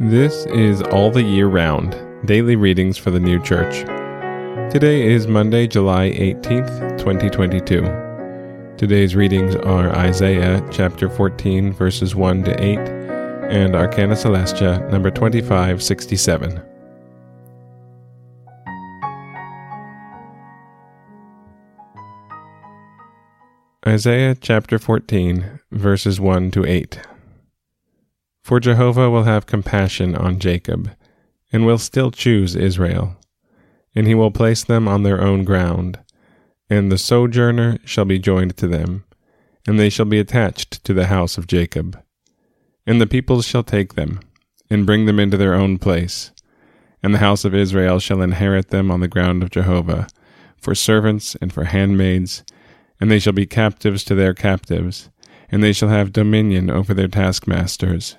This is All the Year Round Daily Readings for the New Church. Today is Monday, July 18th, 2022. Today's readings are Isaiah chapter 14, verses 1 to 8, and Arcana Coelestia number 2567. Isaiah chapter 14, verses 1 to 8. For Jehovah will have compassion on Jacob, and will still choose Israel, and he will place them on their own ground, and the sojourner shall be joined to them, and they shall be attached to the house of Jacob. And the peoples shall take them, and bring them into their own place, and the house of Israel shall inherit them on the ground of Jehovah, for servants and for handmaids, and they shall be captives to their captives, and they shall have dominion over their taskmasters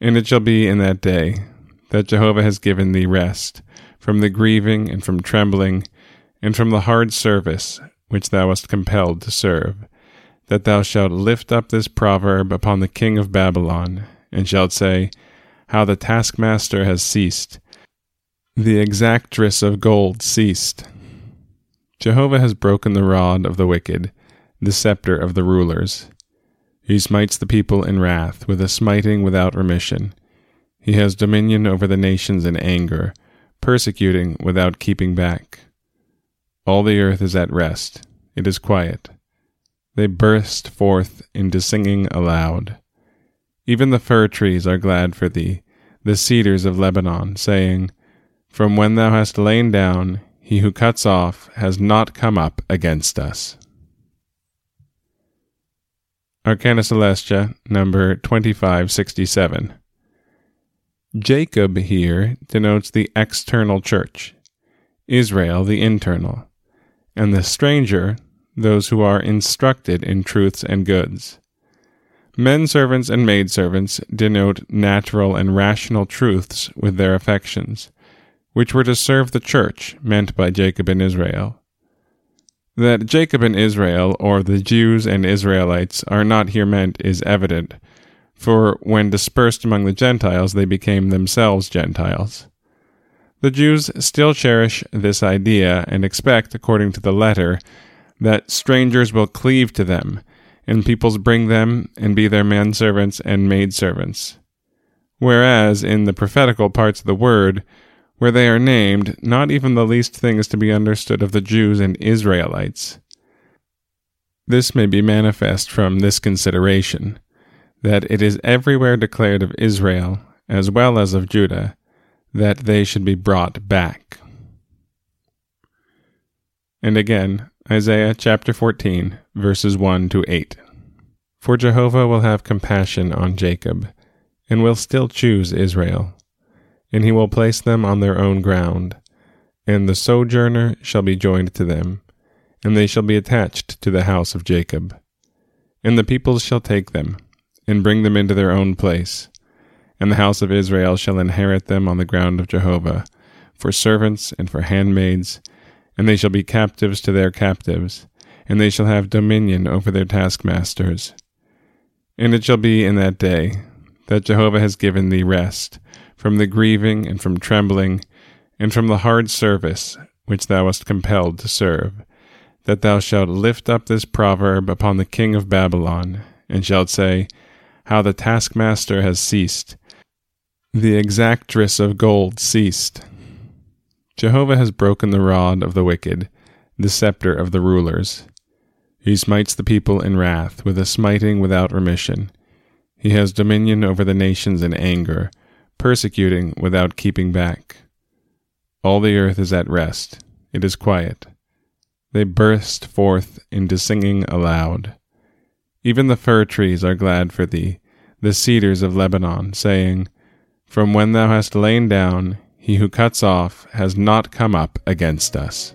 and it shall be in that day that Jehovah has given thee rest from the grieving and from trembling and from the hard service which thou wast compelled to serve, that thou shalt lift up this proverb upon the king of Babylon, and shalt say, How the taskmaster has ceased, the exactress of gold ceased. Jehovah has broken the rod of the wicked, the scepter of the rulers. He smites the people in wrath, with a smiting without remission. He has dominion over the nations in anger, persecuting without keeping back. All the earth is at rest, it is quiet. They burst forth into singing aloud. Even the fir trees are glad for thee, the cedars of Lebanon, saying, From when thou hast lain down, he who cuts off has not come up against us. Arcana Coelestia, number 2567. Jacob here denotes the external church, Israel the internal, and the stranger, those who are instructed in truths and goods. Men servants and maidservants denote natural and rational truths with their affections, which were to serve the church meant by Jacob and Israel. That Jacob and Israel, or the Jews and Israelites, are not here meant is evident, for when dispersed among the Gentiles, they became themselves Gentiles. The Jews still cherish this idea and expect, according to the letter, that strangers will cleave to them, and peoples bring them and be their manservants and maidservants. Whereas, in the prophetical parts of the word, where they are named, not even the least thing is to be understood of the Jews and Israelites. This may be manifest from this consideration that it is everywhere declared of Israel, as well as of Judah, that they should be brought back. And again, Isaiah chapter 14, verses 1 to 8. For Jehovah will have compassion on Jacob, and will still choose Israel and he will place them on their own ground. And the sojourner shall be joined to them, and they shall be attached to the house of Jacob. And the peoples shall take them, and bring them into their own place. And the house of Israel shall inherit them on the ground of Jehovah, for servants and for handmaids, and they shall be captives to their captives, and they shall have dominion over their taskmasters. And it shall be in that day that Jehovah has given thee rest from the grieving and from trembling, and from the hard service which thou wast compelled to serve, that thou shalt lift up this proverb upon the king of Babylon, and shalt say, How the taskmaster has ceased, the exactress of gold ceased. Jehovah has broken the rod of the wicked, the scepter of the rulers. He smites the people in wrath, with a smiting without remission. He has dominion over the nations in anger, persecuting without keeping back. All the earth is at rest, it is quiet. They burst forth into singing aloud. Even the fir trees are glad for thee, the cedars of Lebanon, saying, From when thou hast lain down, he who cuts off has not come up against us.